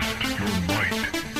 Test your might.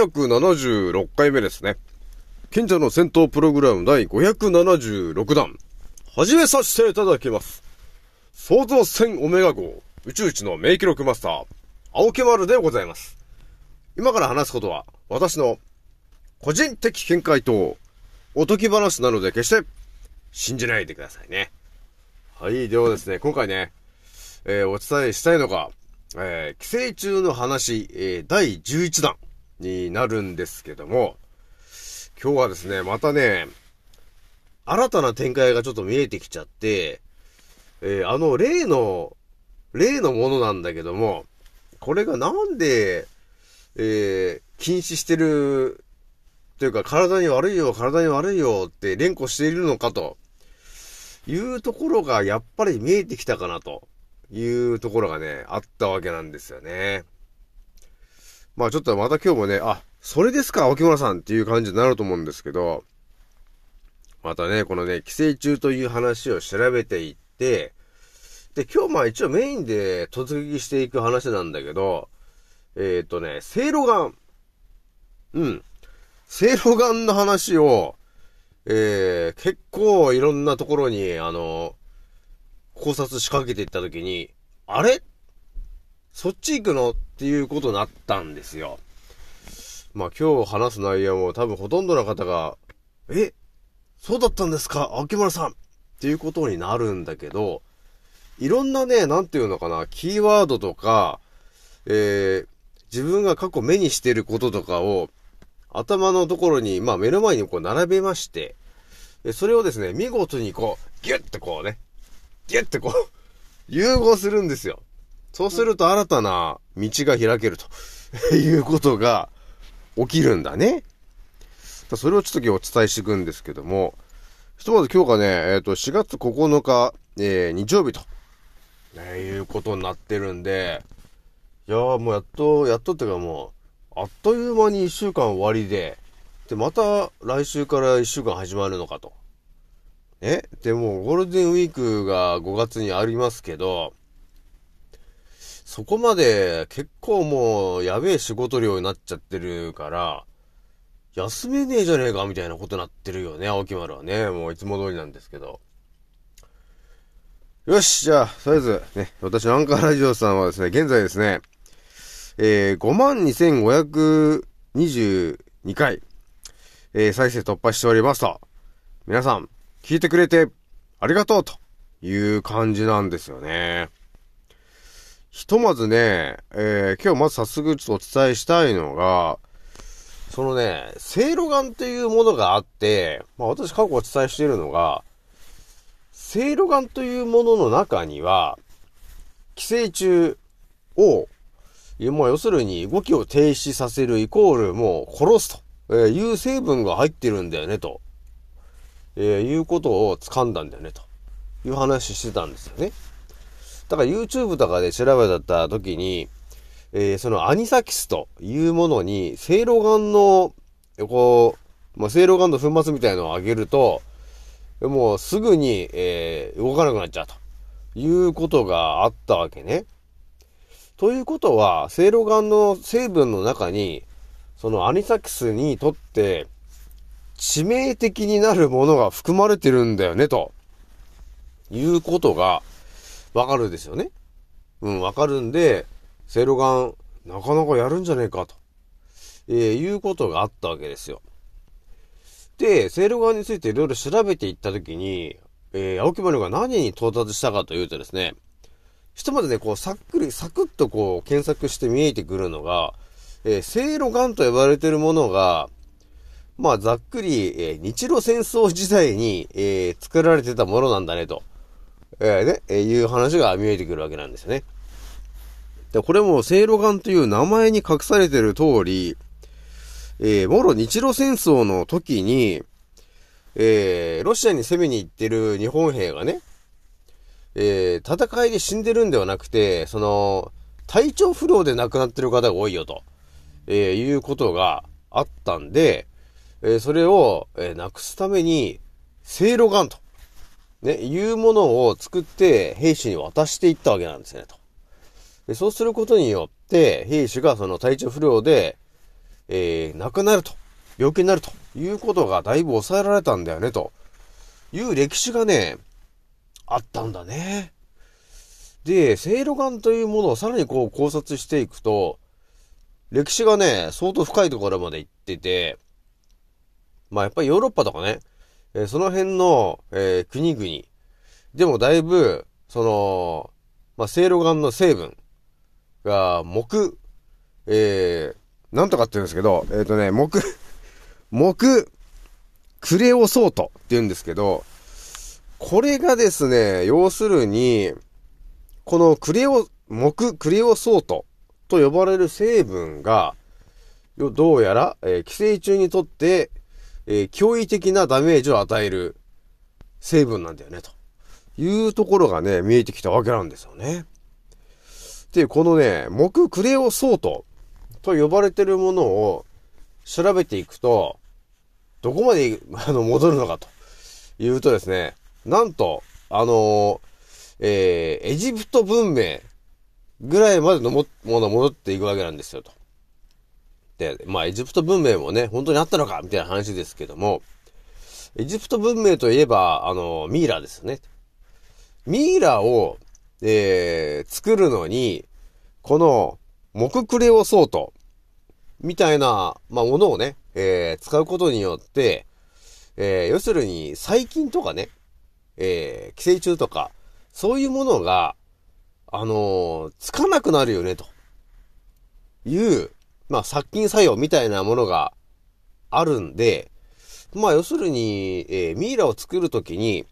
776回目ですね。賢者の戦闘プログラム第576弾。始めさせていただきます。創造戦オメガ号宇宙一の名記録マスター、青木丸でございます。今から話すことは、私の個人的見解とおとぎ話なので決して信じないでくださいね。はい、ではですね、今回ね、えー、お伝えしたいのが、えー、寄生虫の話、えー、第11弾。になるんですけども、今日はですね、またね、新たな展開がちょっと見えてきちゃって、えー、あの例の、例のものなんだけども、これがなんで、えー、禁止してる、というか体に悪いよ、体に悪いよって連呼しているのかと、いうところがやっぱり見えてきたかなというところがね、あったわけなんですよね。まあちょっとまた今日もね、あ、それですか、沖村さんっていう感じになると思うんですけど、またね、このね、寄生虫という話を調べていって、で、今日まあ一応メインで突撃していく話なんだけど、えっ、ー、とね、せいろがん。うん。せいろがんの話を、えー、結構いろんなところに、あの、考察仕掛けていったときに、あれ？そっち行くの？っていうことになったんですよ。まあ今日話す内容も多分ほとんどの方が、え？そうだったんですか？秋村さんっていうことになるんだけど、いろんなね、なんていうのかな、キーワードとか、えー、自分が過去目にしてることとかを、頭のところに、まあ目の前にこう並べまして、それをですね、見事にこう、ギュッてこうね、ギュッてこう、融合するんですよ。そうすると新たな道が開けると いうことが起きるんだね。それをちょっと今日お伝えしていくんですけども、ひとまず今日がね、えっ、ー、と、4月9日、えー、日曜日と、ね、いうことになってるんで、いやーもうやっと、やっとってかもう、あっという間に1週間終わりで、で、また来週から1週間始まるのかと。えでもゴールデンウィークが5月にありますけど、そこまで結構もうやべえ仕事量になっちゃってるから、休めねえじゃねえかみたいなことになってるよね、青木丸はね。もういつも通りなんですけど。よし、じゃあ、とりあえず、ね、私のアンカーラジオさんはですね、現在ですね、えー、52,522回、えー、再生突破しておりますと。皆さん、聞いてくれてありがとうという感じなんですよね。ひとまずね、えー、今日まず早速ちょっとお伝えしたいのが、そのね、セいろがんっていうものがあって、まあ私過去お伝えしているのが、セいろがんというものの中には、寄生虫を、もう要するに動きを停止させるイコールもう殺すという成分が入ってるんだよねと、えー、いうことを掴んだんだよねという話してたんですよね。だから YouTube とかで調べた時に、えー、そのアニサキスというものに、セイロガンの、こう、まあ、セイロガンの粉末みたいのをあげると、もうすぐに、えー、動かなくなっちゃうということがあったわけね。ということは、セイロガンの成分の中に、そのアニサキスにとって、致命的になるものが含まれてるんだよね、ということがわかるですよね。うん、わかるんで、セいろがん、なかなかやるんじゃねえかと、えー、いうことがあったわけですよ。で、セいろがんについていろいろ調べていったときに、えー、青木丸が何に到達したかというとですね、ひとまずね、こう、さっくり、サクッとこう、検索して見えてくるのが、えー、セいろがんと呼ばれているものが、まあ、ざっくり、えー、日露戦争時代に、えー、作られてたものなんだね、と、えー、ね、えー、いう話が見えてくるわけなんですよね。で、これも、セいろがんという名前に隠されてる通り、えー、もろ日露戦争の時に、えー、ロシアに攻めに行ってる日本兵がね、えー、戦いで死んでるんではなくて、その、体調不良で亡くなってる方が多いよと、えー、いうことがあったんで、えー、それを、えー、なくすために、せいろがんと、ね、いうものを作って兵士に渡していったわけなんですね、と。でそうすることによって、兵士がその体調不良で、えー、亡くなると、病気になるということがだいぶ抑えられたんだよね、という歴史がね、あったんだね。で、せいろがんというものをさらにこう考察していくと、歴史がね、相当深いところまで行ってて、まあやっぱりヨーロッパとかね、えー、その辺の、えー、国々。でもだいぶ、その、まあ、せいろがんの成分が、木、えー、なんとかって言うんですけど、えっ、ー、とね、木、木、クレオソートって言うんですけど、これがですね、要するに、このクレオ、木クレオソートと呼ばれる成分が、どうやら、えー、寄生虫にとって、えー、驚異的なダメージを与える成分なんだよね、というところがね、見えてきたわけなんですよね。で、このね、木クレオソートと呼ばれてるものを調べていくと、どこまで、あの、戻るのかというとですね、なんと、あのえー、エジプト文明ぐらいまでのも、もの戻っていくわけなんですよ、と。で、まあ、エジプト文明もね、本当にあったのかみたいな話ですけども、エジプト文明といえば、あの、ミイラですね。ミイラを、えー、作るのに、この、木クレオソート、みたいな、まあ、ものをね、えー、使うことによって、えー、要するに、細菌とかね、えー、寄生虫とか、そういうものが、あのー、つかなくなるよね、という、まあ、殺菌作用みたいなものがあるんで、まあ、要するに、えー、ミイラを作るときに、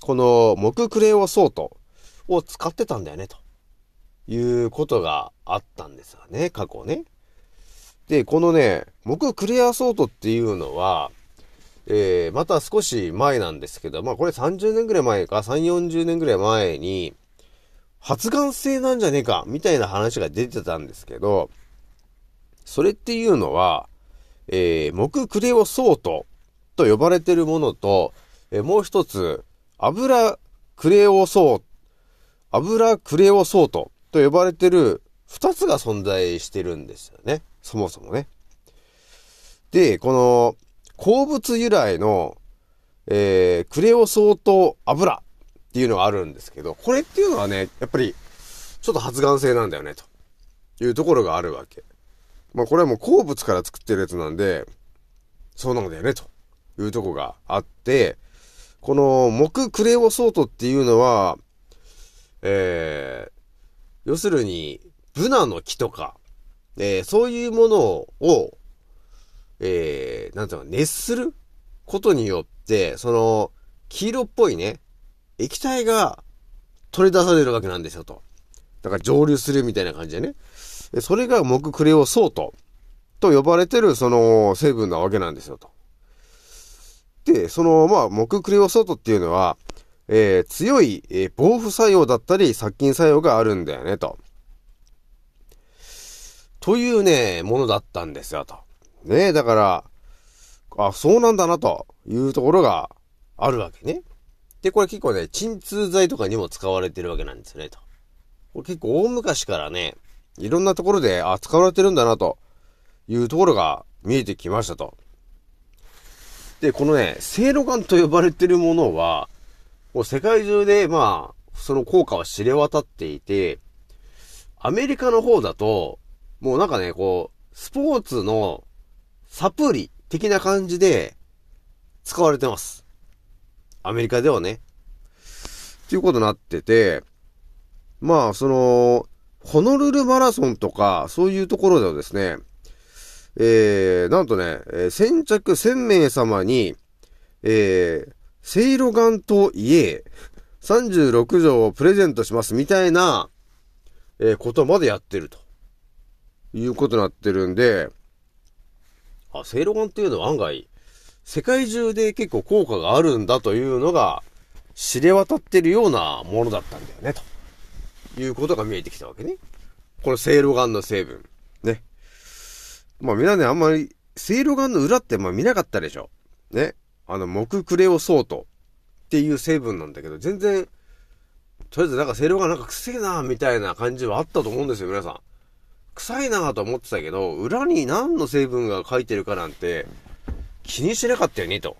この木クレオソートを使ってたんだよね、ということがあったんですよね、過去ね。で、このね、木クレアソートっていうのは、えー、また少し前なんですけど、まあこれ30年ぐらい前か、3、40年ぐらい前に、発がん性なんじゃねえか、みたいな話が出てたんですけど、それっていうのは、えー、木クレオソートと呼ばれてるものと、えー、もう一つ、油クレオソート、油クレオソートと呼ばれてる二つが存在してるんですよね。そもそもね。で、この、鉱物由来の、えー、クレオソート油っていうのがあるんですけど、これっていうのはね、やっぱり、ちょっと発がん性なんだよね、というところがあるわけ。まあこれはもう鉱物から作ってるやつなんで、そうなんだよね、というとこがあって、この木クレオソートっていうのは、えー、要するに、ブナの木とか、えー、そういうものを、えー、なんていうの、熱することによって、その、黄色っぽいね、液体が取り出されるわけなんですよと。だから蒸留するみたいな感じでね。それが木クレオソートと呼ばれてるその成分なわけなんですよと。で、その、まあ、木クレオソートっていうのは、えー、強い、えー、防腐作用だったり殺菌作用があるんだよねと。というね、ものだったんですよと。ねだから、あ、そうなんだなというところがあるわけね。で、これ結構ね、鎮痛剤とかにも使われてるわけなんですよね、と。これ結構大昔からね、いろんなところで、あ、使われてるんだな、というところが見えてきましたと。で、このね、セいろがんと呼ばれてるものは、もう世界中で、まあ、その効果は知れ渡っていて、アメリカの方だと、もうなんかね、こう、スポーツのサプリ的な感じで使われてます。アメリカではね。っていうことになってて、まあ、その、ホノルルマラソンとか、そういうところではですね、えー、なんとね、えー、先着1000名様に、えー、セイロガンと家、36条をプレゼントしますみたいな、えー、ことまでやってると。いうことになってるんで、あ、セイロガンっていうのは案外、世界中で結構効果があるんだというのが、知れ渡ってるようなものだったんだよね、ということが見えてきたわけね。このセイロガンの成分。ね。まあみんなね、あんまり、セイロガンの裏ってまあ見なかったでしょ。ね。あの、木クレオソートっていう成分なんだけど、全然、とりあえずなんかセイロガンなんか臭いなみたいな感じはあったと思うんですよ、皆さん。臭いなと思ってたけど、裏に何の成分が書いてるかなんて、気にしなかったよね、と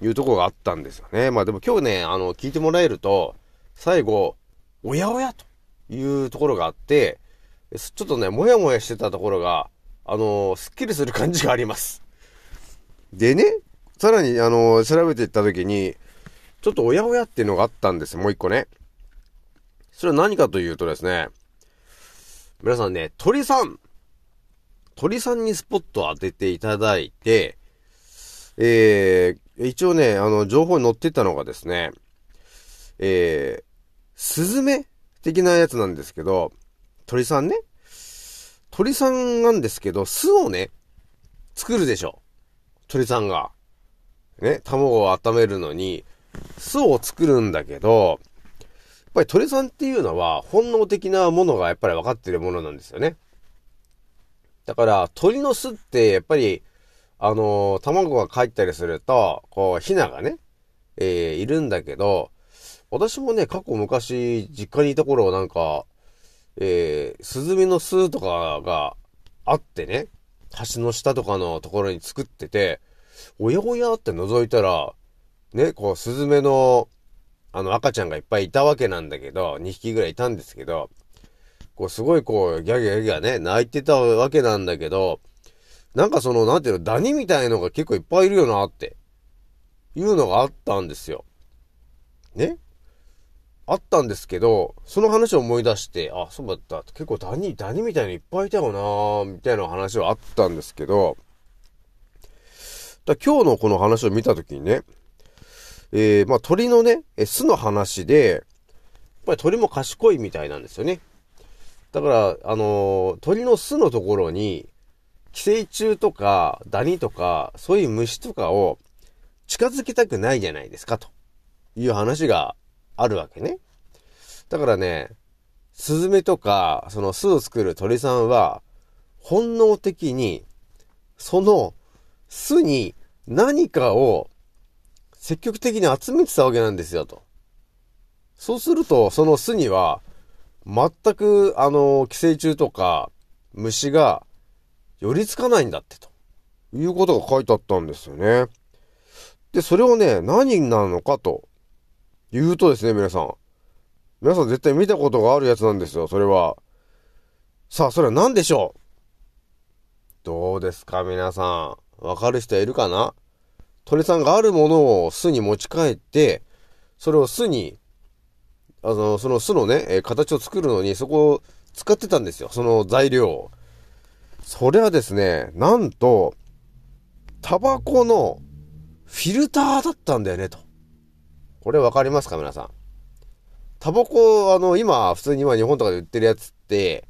いうところがあったんですよね。まあでも今日ね、あの、聞いてもらえると、最後、おやおやというところがあって、ちょっとね、もやもやしてたところが、あのー、すっきりする感じがあります。でね、さらに、あのー、調べていったときに、ちょっとおやおやっていうのがあったんですもう一個ね。それは何かというとですね、皆さんね、鳥さん、鳥さんにスポットを当てていただいて、えー、一応ね、あの、情報に載ってたのがですね、えー、スズメ的なやつなんですけど、鳥さんね。鳥さんなんですけど、巣をね、作るでしょ。鳥さんが。ね、卵を温めるのに、巣を作るんだけど、やっぱり鳥さんっていうのは本能的なものがやっぱり分かってるものなんですよね。だから、鳥の巣ってやっぱり、あのー、卵が帰ったりすると、こう、ヒナがね、えー、いるんだけど、私もね、過去昔、実家にいた頃はなんか、えー、スズメの巣とかがあってね、橋の下とかのところに作ってて、おやおやって覗いたら、ね、こう、スズメの、あの、赤ちゃんがいっぱいいたわけなんだけど、2匹ぐらいいたんですけど、こう、すごいこう、ギャギャギャね、泣いてたわけなんだけど、なんかその、なんていうの、ダニみたいのが結構いっぱいいるよなって、いうのがあったんですよ。ね？あったんですけど、その話を思い出して、あ、そうだった。結構ダニ、ダニみたいにいっぱいいたよなみたいな話はあったんですけど、だ今日のこの話を見たときにね、えー、まあ鳥のね、巣の話で、やっぱり鳥も賢いみたいなんですよね。だから、あのー、鳥の巣のところに、寄生虫とか、ダニとか、そういう虫とかを近づきたくないじゃないですか、という話があるわけね。だからね、スズメとか、その巣を作る鳥さんは、本能的に、その巣に何かを積極的に集めてたわけなんですよ、と。そうすると、その巣には、全く、あの、寄生虫とか、虫が、寄りつかないんだって、ということが書いてあったんですよね。で、それをね、何になるのかと言うとですね、皆さん。皆さん絶対見たことがあるやつなんですよ、それは。さあ、それは何でしょう？どうですか、皆さん。わかる人いるかな？鳥さんがあるものを巣に持ち帰って、それを巣に、あの、その巣のね、え形を作るのにそこを使ってたんですよ、その材料を。それはですね、なんと、タバコのフィルターだったんだよね、と。これわかりますか皆さん？タバコ、あの、今、普通に今日本とかで売ってるやつって、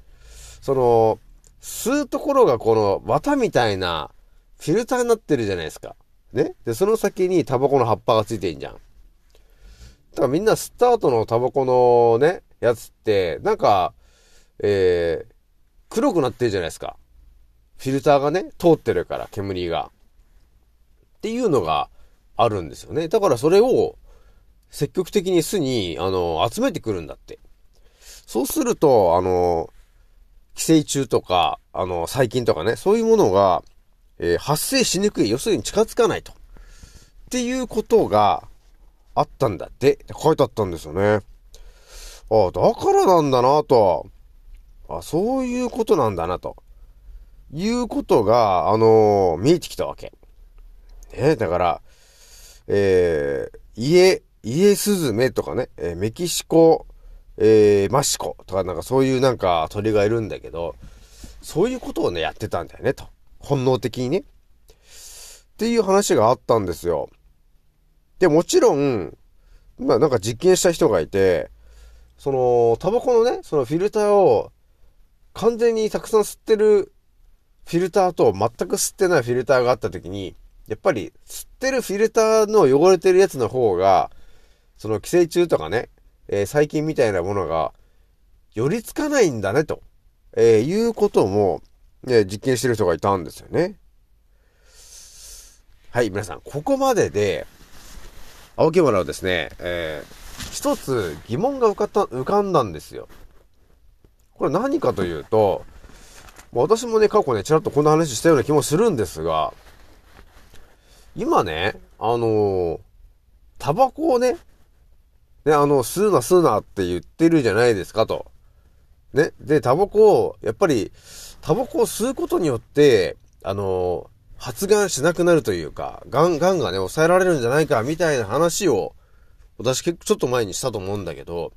その、吸うところがこの綿みたいなフィルターになってるじゃないですか。ね？で、その先にタバコの葉っぱがついてんじゃん。だからみんなスタートのタバコのね、やつって、なんか、えー、黒くなってるじゃないですか。フィルターがね、通ってるから、煙が。っていうのがあるんですよね。だからそれを、積極的に巣に、あの、集めてくるんだって。そうすると、あの、寄生虫とか、あの、細菌とかね、そういうものが、えー、発生しにくい。要するに近づかないと。っていうことが、あったんだってって書いてあったんですよね。ああ、だからなんだなと。あ、そういうことなんだなと。いうことが、あのー、見えてきたわけ。ね、だから、えー、家、家スズメとかね、えー、メキシコ、えー、マシコとかなんかそういうなんか鳥がいるんだけど、そういうことをね、やってたんだよね、と。本能的にね。っていう話があったんですよ。で、もちろん、まあなんか実験した人がいて、その、タバコのね、そのフィルターを完全にたくさん吸ってるフィルターと全く吸ってないフィルターがあった時に、やっぱり吸ってるフィルターの汚れてるやつの方が、その寄生虫とかね、えー、細菌みたいなものが寄りつかないんだね、と、えー、いうことも、ね、実験してる人がいたんですよね。はい、皆さん、ここまでで、青木村はですね、えー、一つ疑問が浮かった、浮かんだんですよ。これ何かというと、私もね、過去ね、ちらっとこんな話したような気もするんですが、今ね、あのー、タバコをね、ね、あの、吸うな吸うなって言ってるじゃないですかと。ね。で、タバコを、やっぱり、タバコを吸うことによって、あの、発がんしなくなるというか、ガン、ガンがね、抑えられるんじゃないか、みたいな話を、私結構ちょっと前にしたと思うんだけど、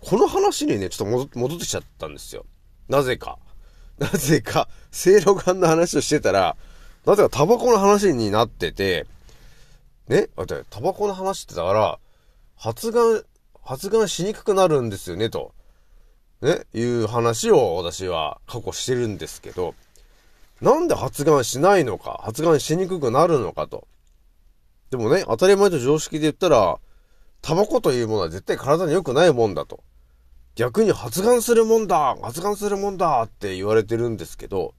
この話にね、ちょっと戻ってきちゃったんですよ。なぜか。なぜか、せいろがんの話をしてたら、なぜかタバコの話になってて、ねだって、タバコの話ってだから、発がん、発がんしにくくなるんですよね、と。ね、いう話を私は過去してるんですけど、なんで発がんしないのか、発がんしにくくなるのかと。でもね、当たり前と常識で言ったら、タバコというものは絶対体に良くないもんだと。逆に発がんするもんだ発がんするもんだって言われてるんですけど、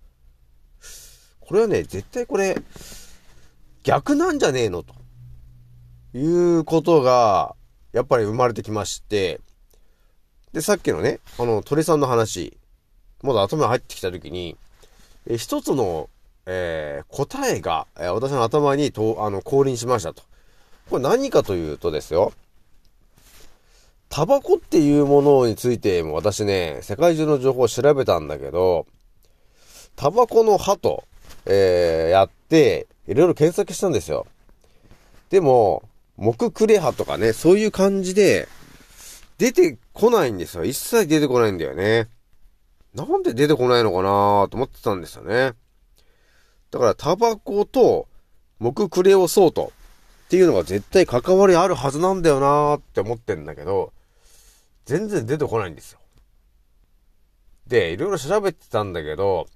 これはね、絶対これ、逆なんじゃねえのと。いうことが、やっぱり生まれてきまして、で、さっきのね、あの、鳥さんの話、まだ頭に入ってきたときに、え一つの、えー、答えが、え、私の頭にと、あの、降臨しましたと。これ何かというとですよ、タバコっていうものについても私ね、世界中の情報を調べたんだけど、タバコの葉と、えー、やって、いろいろ検索したんですよ。でも、木クレ葉とかね、そういう感じで、出てこないんですよ。一切出てこないんだよね。なんで出てこないのかなと思ってたんですよね。だから、タバコと木クレオソートっていうのが絶対関わりあるはずなんだよなって思ってんだけど、全然出てこないんですよ。で、いろいろ調べてたんだけど、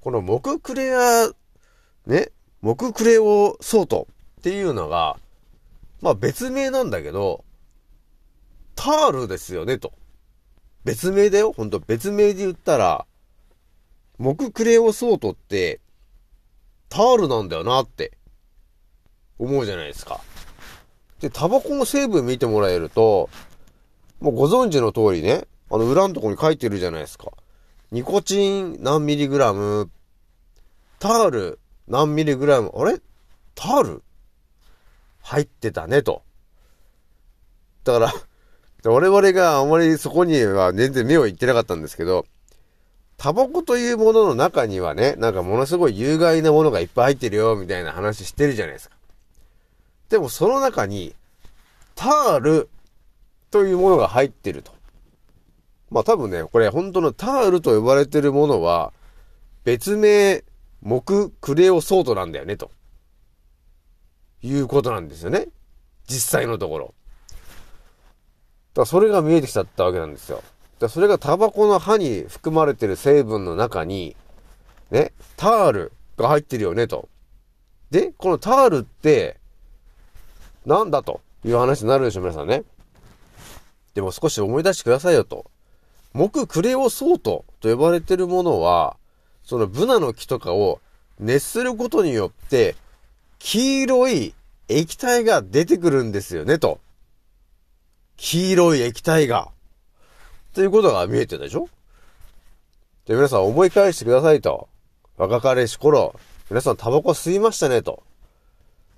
この木クレア、ね、木クレオソートっていうのが、まあ別名なんだけど、タールですよね、と。別名だよ、ほんと別名で言ったら、木クレオソートって、タールなんだよなって思うじゃないですか。で、タバコの成分見てもらえると、もうご存知の通りね、あの裏のとこに書いてるじゃないですか。ニコチン何ミリグラム、タール何ミリグラム、あれ？タール？入ってたねと。だから我々があまりそこには全然目をいってなかったんですけど、タバコというものの中にはね、なんかものすごい有害なものがいっぱい入ってるよ、みたいな話してるじゃないですか。でもその中に、タールというものが入ってると。まあ多分ね、これ本当のタールと呼ばれてるものは、別名、木クレオソートなんだよね、と。いうことなんですよね。実際のところ。だからそれが見えてきちゃったわけなんですよ。だからそれがタバコの葉に含まれてる成分の中に、ね、タールが入ってるよね、と。で、このタールって、なんだという話になるでしょ、皆さんね。でも少し思い出してくださいよと。木クレオソートと呼ばれてるものは、そのブナの木とかを熱することによって、黄色い液体が出てくるんですよね、と。黄色い液体が。ということが見えてたでしょ？で、皆さん思い返してくださいと。若かりし頃、皆さんタバコ吸いましたねと。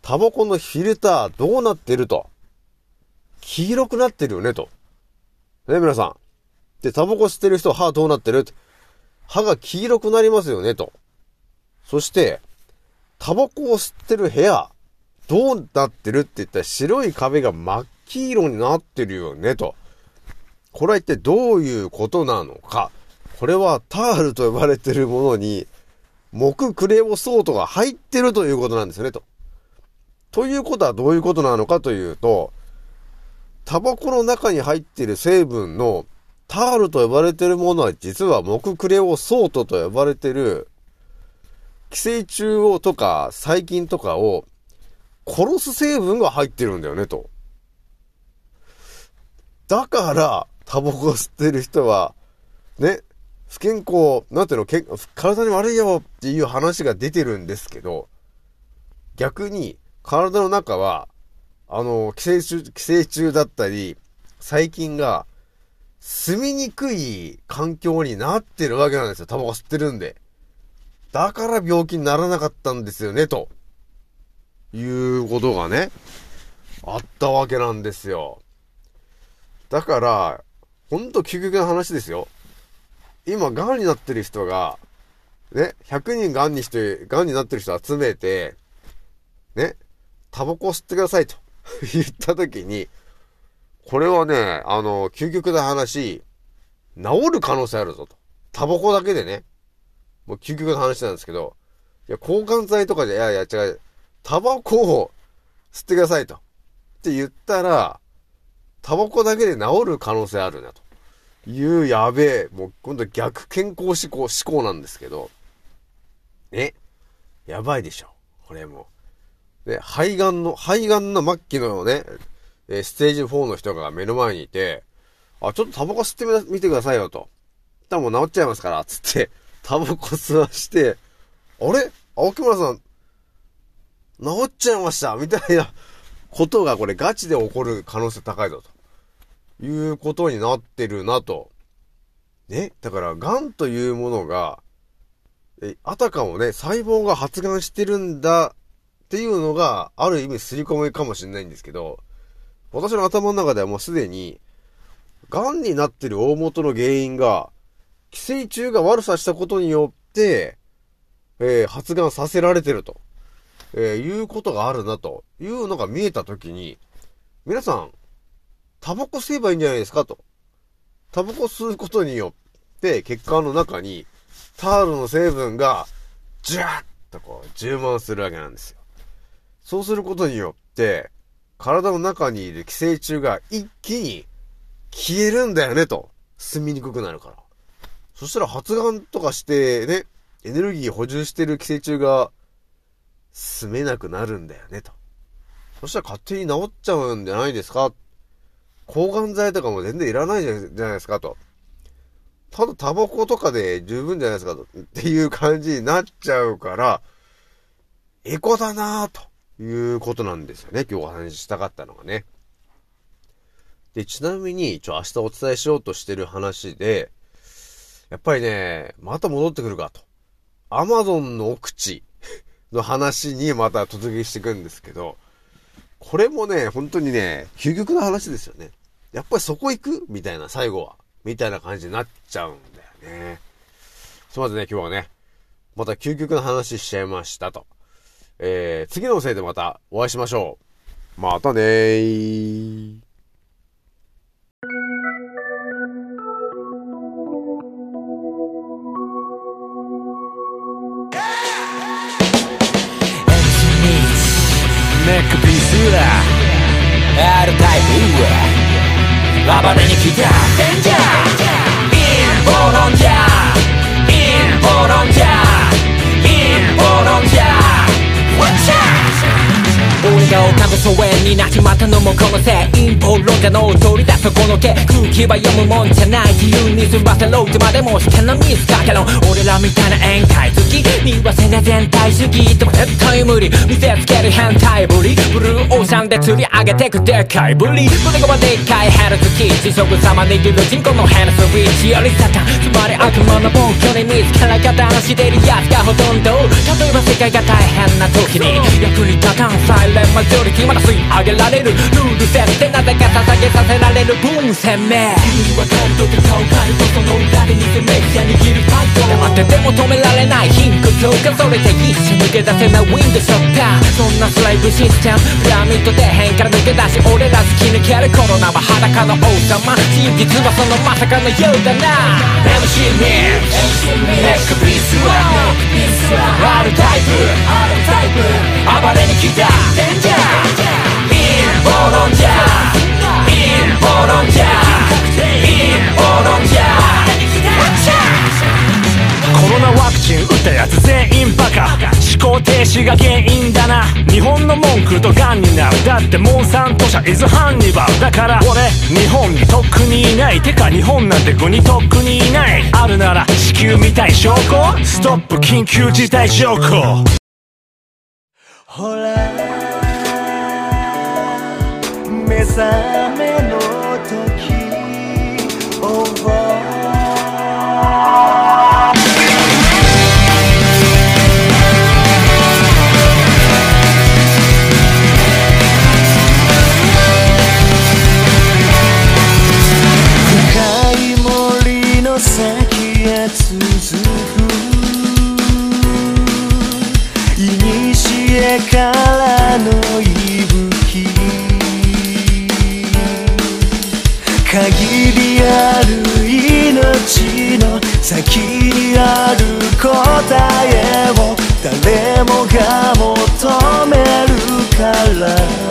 タバコのフィルターどうなってると。黄色くなってるよね、と。ね、皆さん。で、タバコ吸ってる人、歯どうなってる？歯が黄色くなりますよね、と。そして、タバコを吸ってる部屋、どうなってるって言ったら白い壁が真っ黄色になってるよね、と。これは一体どういうことなのか。これはタールと呼ばれてるものに、木クレオソートが入ってるということなんですよね、と。ということはどういうことなのかというと、タバコの中に入っている成分のタールと呼ばれているものは実は木クレオソートと呼ばれている寄生虫をとか細菌とかを殺す成分が入ってるんだよねと。だから、タバコを吸ってる人は、ね、不健康、なんていうの、け体に悪いよっていう話が出てるんですけど、逆に体の中は、あの、寄生虫、寄生虫だったり、細菌が住みにくい環境になってるわけなんですよ。タバコ吸ってるんで。だから病気にならなかったんですよね、と。いうことがね、あったわけなんですよ。だから、ほんと究極な話ですよ。今、癌になってる人が、ね、100人癌にして、癌になってる人集めて、ね、タバコを吸ってくださいと 言った時に、これはね、あの、究極な話、治る可能性あるぞと。タバコだけでね。もう究極な話なんですけど、いや、抗がん剤とかで、いやいや違う、タバコを吸ってくださいと。って言ったら、タバコだけで治る可能性あるなと。いうやべえ、もう今度逆健康志向、思考なんですけど、ね。やばいでしょ。これも。で、肺がんの、肺がんの末期のね、えステージ4の人が目の前にいて、あ、ちょっとタバコ吸ってみてくださいよと。多分もう治っちゃいますから、つって、タバコ吸わして、あれ？青木村さん、治っちゃいました？みたいなことがこれガチで起こる可能性高いぞと。いうことになってるなと。ねだから、癌というものが、え、あたかもね、細胞が発がんしてるんだっていうのが、ある意味刷り込みかもしれないんですけど、私の頭の中ではもうすでに、癌になってる大元の原因が、寄生虫が悪さしたことによって、えー、発がんさせられてると、えー、いうことがあるなというのが見えたときに、皆さん、タバコ吸えばいいんじゃないですかと。タバコ吸うことによって、血管の中に、タールの成分が、ジューッとこう、充満するわけなんですよ。そうすることによって、体の中にいる寄生虫が一気に消えるんだよねと。住みにくくなるから。そしたら発がんとかしてね、エネルギー補充してる寄生虫が住めなくなるんだよねと。そしたら勝手に治っちゃうんじゃないですか抗がん剤とかも全然いらないじゃないですかと。ただタバコとかで十分じゃないですかと。っていう感じになっちゃうから、エコだなぁということなんですよね。今日お話ししたかったのがね。で、ちなみに、ちょ、明日お伝えしようとしてる話で、やっぱりね、また戻ってくるかと。アマゾンの奥地 の話にまた突撃していくんですけど、これもね、本当にね、究極の話ですよね。やっぱりそこ行くみたいな、最後は。みたいな感じになっちゃうんだよね。すまずね、今日はね、また究極の話しちゃいましたと。えー、次のせいでまたお会いしましょう。またねー。ネックピースだ R タイプ暴れに来たデンジャー陰謀論じゃ陰謀論じゃ陰謀論じゃ Watch out! 俺が丘の疎遠になっちまったのもこのせい陰謀論者の取り出すこの手空気は読むもんじゃない自由に済ませろいつまでも好きなミスかけろ俺らみたいな宴会好き見わせな全体主義でも絶対無理見せつける変態ぶりブルーオーシャンで釣り上げてくでかいぶりそれがでっかいヘルツキー。地食様握る人口のヘルスリーチよりサタン。つまり悪魔の暴挙に見つから加担してるやつがほとんど。例えば世界が大変な時に役に立たんサイレンマジョリティまだ吸い上げられるルール設定なぜか捧げさせられる分鮮明君に分かると顔変えるとその裏で偽メディア握る態度黙ってても止められない貧困強化それで一瞬抜け出せないウィンドショッカーそんなスライブシステムピラミッド底辺から抜け出し俺ら突き抜けるコロナは裸の王様真実はそのまさかのようだな MC ミックネックピースは R タイプ暴れに来たジャーインボロジャーインボロジャーインボロジャコロナワクチン打ったやつ全員バカ。思考停止が原因だな。日本の文句とガンになるだってモンサント社イズハンニバルだから俺日本にとっくにいないてか日本なんて国とっくにいない。あるなら地球みたい証拠。ストップ緊急事態証拠。ほら。目覚めの時誰もが求めるから。